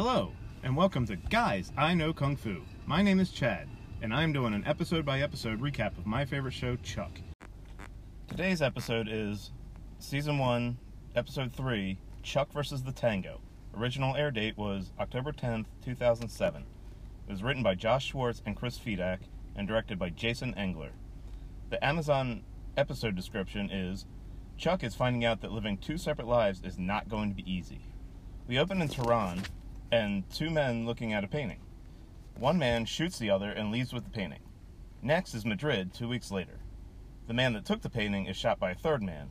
Hello, and welcome to Guys I Know Kung Fu. My name is Chad, and I'm doing an episode by episode recap of my favorite show, Chuck. Today's episode is Season 1, Episode 3 Chuck vs. the Tango. Original air date was October 10th, 2007. It was written by Josh Schwartz and Chris Fedak and directed by Jason Ensler. The Amazon episode description is Chuck is finding out that living two separate lives is not going to be easy. We open in Tehran and two men looking at a painting. One man shoots the other and leaves with the painting. Next is Madrid two weeks later. The man that took the painting is shot by a third man.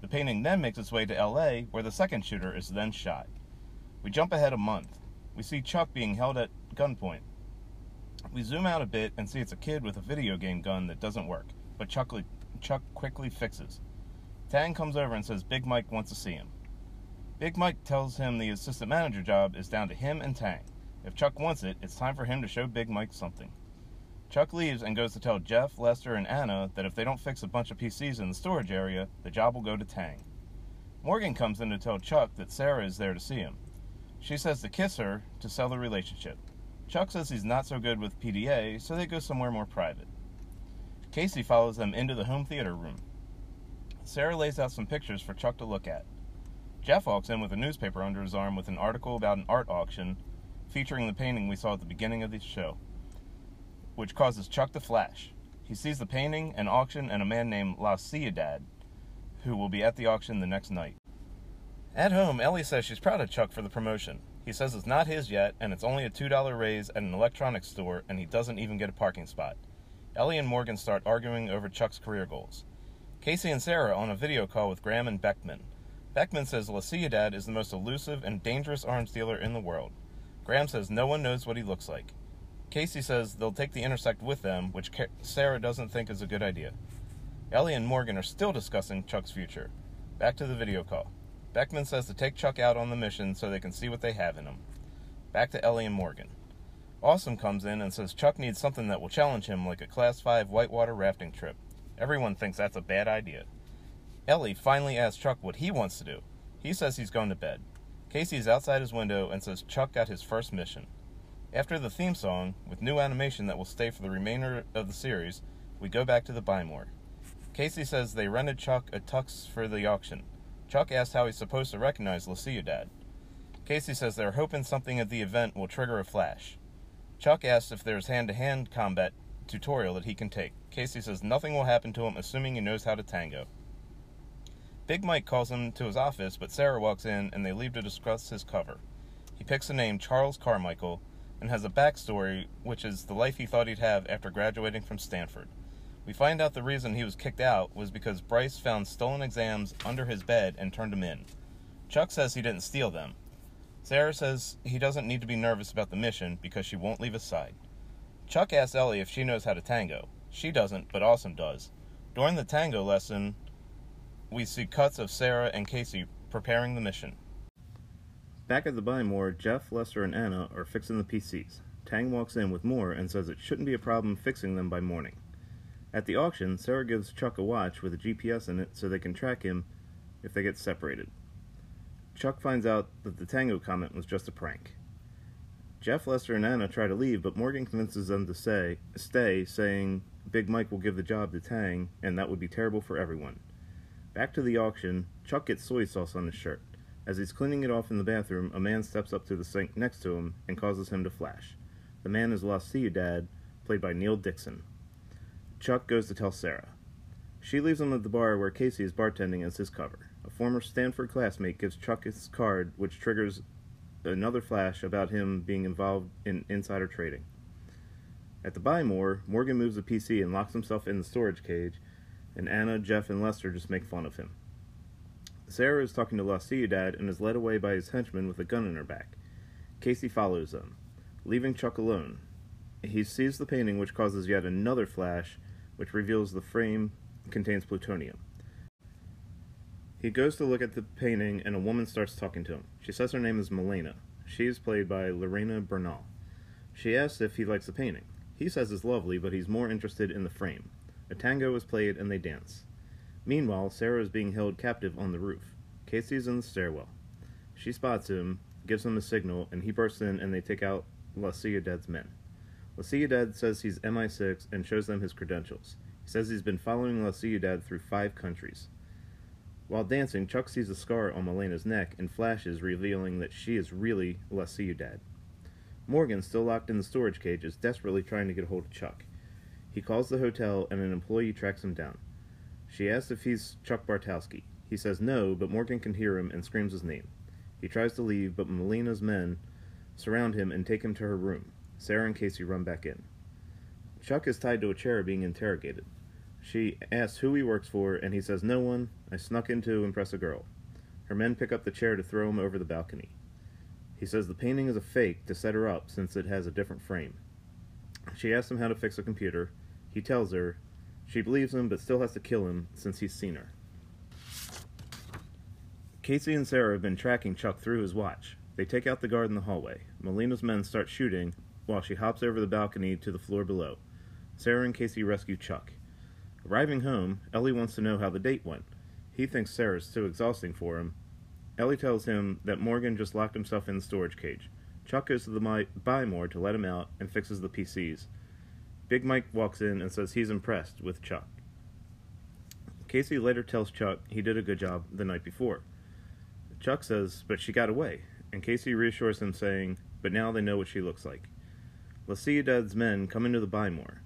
The painting then makes its way to LA, where the second shooter is then shot. We jump ahead a month. We see Chuck being held at gunpoint. We zoom out a bit and see it's a kid with a video game gun that doesn't work, but Chuck, Chuck quickly fixes. Tang comes over and says Big Mike wants to see him. Big Mike tells him the assistant manager job is down to him and Tang. If Chuck wants it, it's time for him to show Big Mike something. Chuck leaves and goes to tell Jeff, Lester, and Anna that if they don't fix a bunch of PCs in the storage area, the job will go to Tang. Morgan comes in to tell Chuck that Sarah is there to see him. She says to kiss her to sell the relationship. Chuck says he's not so good with PDA, so they go somewhere more private. Casey follows them into the home theater room. Sarah lays out some pictures for Chuck to look at. Jeff walks in with a newspaper under his arm with an article about an art auction featuring the painting we saw at the beginning of the show, which causes Chuck to flash. He sees the painting, an auction, and a man named La Ciudad, who will be at the auction the next night. At home, Ellie says she's proud of Chuck for the promotion. He says it's not his yet, and it's only a $2 raise at an electronics store, and he doesn't even get a parking spot. Ellie and Morgan start arguing over Chuck's career goals. Casey and Sarah on a video call with Graham and Beckman. Beckman says La Ciudad is the most elusive and dangerous arms dealer in the world. Graham says no one knows what he looks like. Casey says they'll take the intersect with them, which Sarah doesn't think is a good idea. Ellie and Morgan are still discussing Chuck's future. Back to the video call. Beckman says to take Chuck out on the mission so they can see what they have in him. Back to Ellie and Morgan. Awesome comes in and says Chuck needs something that will challenge him like a Class 5 whitewater rafting trip. Everyone thinks that's a bad idea. Ellie finally asks Chuck what he wants to do. He says he's going to bed. Casey is outside his window and says Chuck got his first mission. After the theme song, with new animation that will stay for the remainder of the series, we go back to the Buy More. Casey says they rented Chuck a tux for the auction. Chuck asks how he's supposed to recognize La Ciudad. Casey says they're hoping something at the event will trigger a flash. Chuck asks if there's hand to hand combat tutorial that he can take. Casey says nothing will happen to him assuming he knows how to tango. Big Mike calls him to his office, but Sarah walks in and they leave to discuss his cover. He picks the name Charles Carmichael and has a backstory, which is the life he thought he'd have after graduating from Stanford. We find out the reason he was kicked out was because Bryce found stolen exams under his bed and turned them in. Chuck says he didn't steal them. Sarah says he doesn't need to be nervous about the mission because she won't leave his side. Chuck asks Ellie if she knows how to tango. She doesn't, but Awesome does. During the tango lesson, we see cuts of Sarah and Casey preparing the mission. Back at the Buy More, Jeff, Lester, and Anna are fixing the PCs. Tang walks in with more and says it shouldn't be a problem fixing them by morning. At the auction, Sarah gives Chuck a watch with a GPS in it so they can track him if they get separated. Chuck finds out that the Tango comment was just a prank. Jeff, Lester, and Anna try to leave, but Morgan convinces them to say, stay, saying Big Mike will give the job to Tang, and that would be terrible for everyone. Back to the auction, Chuck gets soy sauce on his shirt. As he's cleaning it off in the bathroom, a man steps up to the sink next to him and causes him to flash. The man is La Ciudad, played by Neil Dickson. Chuck goes to tell Sarah. She leaves him at the bar where Casey is bartending as his cover. A former Stanford classmate gives Chuck his card, which triggers another flash about him being involved in insider trading. At the Buy More, Morgan moves the PC and locks himself in the storage cage, and Anna, Jeff, and Lester just make fun of him. Sarah is talking to La Ciudad and is led away by his henchman with a gun in her back. Casey follows them, leaving Chuck alone. He sees the painting, which causes yet another flash, which reveals the frame contains plutonium. He goes to look at the painting, and a woman starts talking to him. She says her name is Milena. She is played by Lorena Bernal. She asks if he likes the painting. He says it's lovely, but he's more interested in the frame. A tango is played, and they dance. Meanwhile, Sarah is being held captive on the roof. Casey is in the stairwell. She spots him gives him a signal, and he bursts in and they take out La Ciudad's men. La Ciudad says he's MI6 and shows them his credentials. He says he's been following La Ciudad through five countries. While dancing, Chuck sees a scar on Melena's neck and flashes, revealing that she is really La Ciudad. Morgan, still locked in the storage cage, is desperately trying to get hold of Chuck. He calls the hotel and an employee tracks him down. She asks if he's Chuck Bartowski. He says no, but Morgan can hear him and screams his name. He tries to leave, but Melena's men surround him and take him to her room. Sarah and Casey run back in. Chuck is tied to a chair being interrogated. She asks who he works for, and he says, No one. I snuck in to impress a girl. Her men pick up the chair to throw him over the balcony. He says the painting is a fake to set her up since it has a different frame. She asks him how to fix a computer. He tells her. She believes him, but still has to kill him since he's seen her. Casey and Sarah have been tracking Chuck through his watch. They take out the guard in the hallway. Melena's men start shooting while she hops over the balcony to the floor below. Sarah and Casey rescue Chuck. Arriving home, Ellie wants to know how the date went. He thinks Sarah's too exhausting for him. Ellie tells him that Morgan just locked himself in the storage cage. Chuck goes to the buy more to let him out and fixes the PCs. Big Mike walks in and says he's impressed with Chuck. Casey later tells Chuck he did a good job the night before. Chuck says, but she got away, and Casey reassures him, saying, but now they know what she looks like. La Ciudad's men come into the Buy More.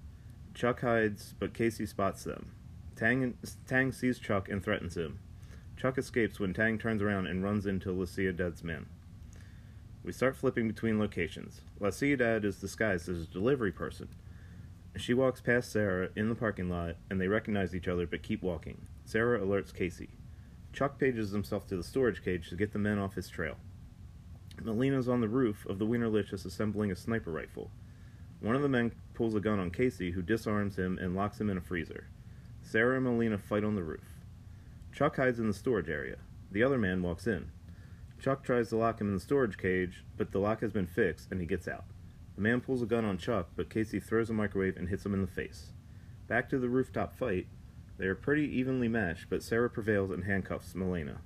Chuck hides, but Casey spots them. Tang, Tang sees Chuck and threatens him. Chuck escapes when Tang turns around and runs into La Ciudad's men. We start flipping between locations. La Ciudad is disguised as a delivery person. She walks past Sarah in the parking lot, and they recognize each other but keep walking. Sarah alerts Casey. Chuck pages himself to the storage cage to get the men off his trail. Melena's on the roof of the Wienerlicious assembling a sniper rifle. One of the men pulls a gun on Casey, who disarms him and locks him in a freezer. Sarah and Melina fight on the roof. Chuck hides in the storage area. The other man walks in. Chuck tries to lock him in the storage cage, but the lock has been fixed and he gets out. The man pulls a gun on Chuck, but Casey throws a microwave and hits him in the face. Back to the rooftop fight. They are pretty evenly matched, but Sarah prevails and handcuffs Melina.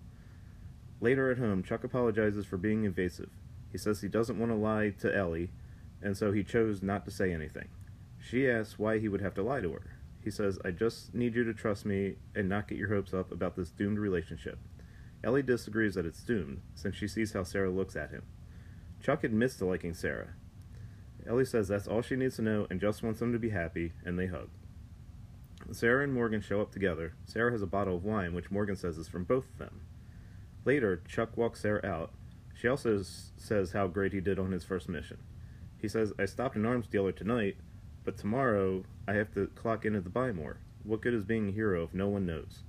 Later at home, Chuck apologizes for being invasive. He says he doesn't want to lie to Ellie, and so he chose not to say anything. She asks why he would have to lie to her. He says, I just need you to trust me and not get your hopes up about this doomed relationship. Ellie disagrees that it's doomed, since she sees how Sarah looks at him. Chuck admits to liking Sarah. Ellie says that's all she needs to know and just wants them to be happy, and they hug. Sarah and Morgan show up together. Sarah has a bottle of wine, which Morgan says is from both of them. Later, Chuck walks Sarah out. She also says how great he did on his first mission. He says, I stopped an arms dealer tonight, but tomorrow I have to clock in at the buy more. What good is being a hero if no one knows?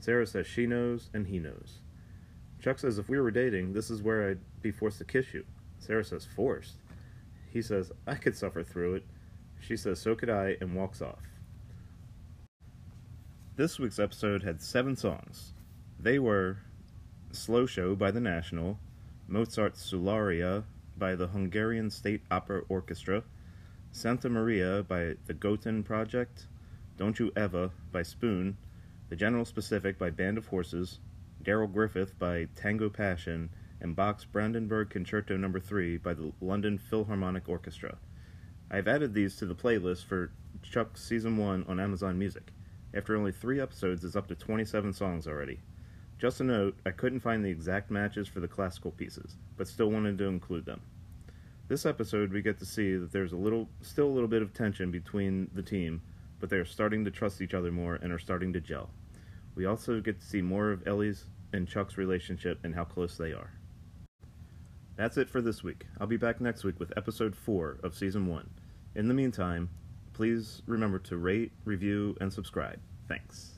Sarah says she knows and he knows. Chuck says, if we were dating, this is where I'd be forced to kiss you. Sarah says, forced? He says, I could suffer through it. She says, so could I, and walks off. This week's episode had seven songs. They were Slow Show by The National, Mozart's Sull'aria by the Hungarian State Opera Orchestra, Santa Maria by the Gotan Project, Don't You Ever by Spoon, The General Specific by Band of Horses, Daryl Griffith by Tango Passion, and Bach's Brandenburg Concerto No. 3 by the London Philharmonic Orchestra. I've added these to the playlist for Chuck's Season 1 on Amazon Music. After only three episodes, it's up to 27 songs already. Just a note, I couldn't find the exact matches for the classical pieces, but still wanted to include them. This episode, we get to see that there's a little, still a little bit of tension between the team, but they are starting to trust each other more and are starting to gel. We also get to see more of Ellie's and Chuck's relationship and how close they are. That's it for this week. I'll be back next week with episode 4 of season 1. In the meantime, please remember to rate, review, and subscribe. Thanks.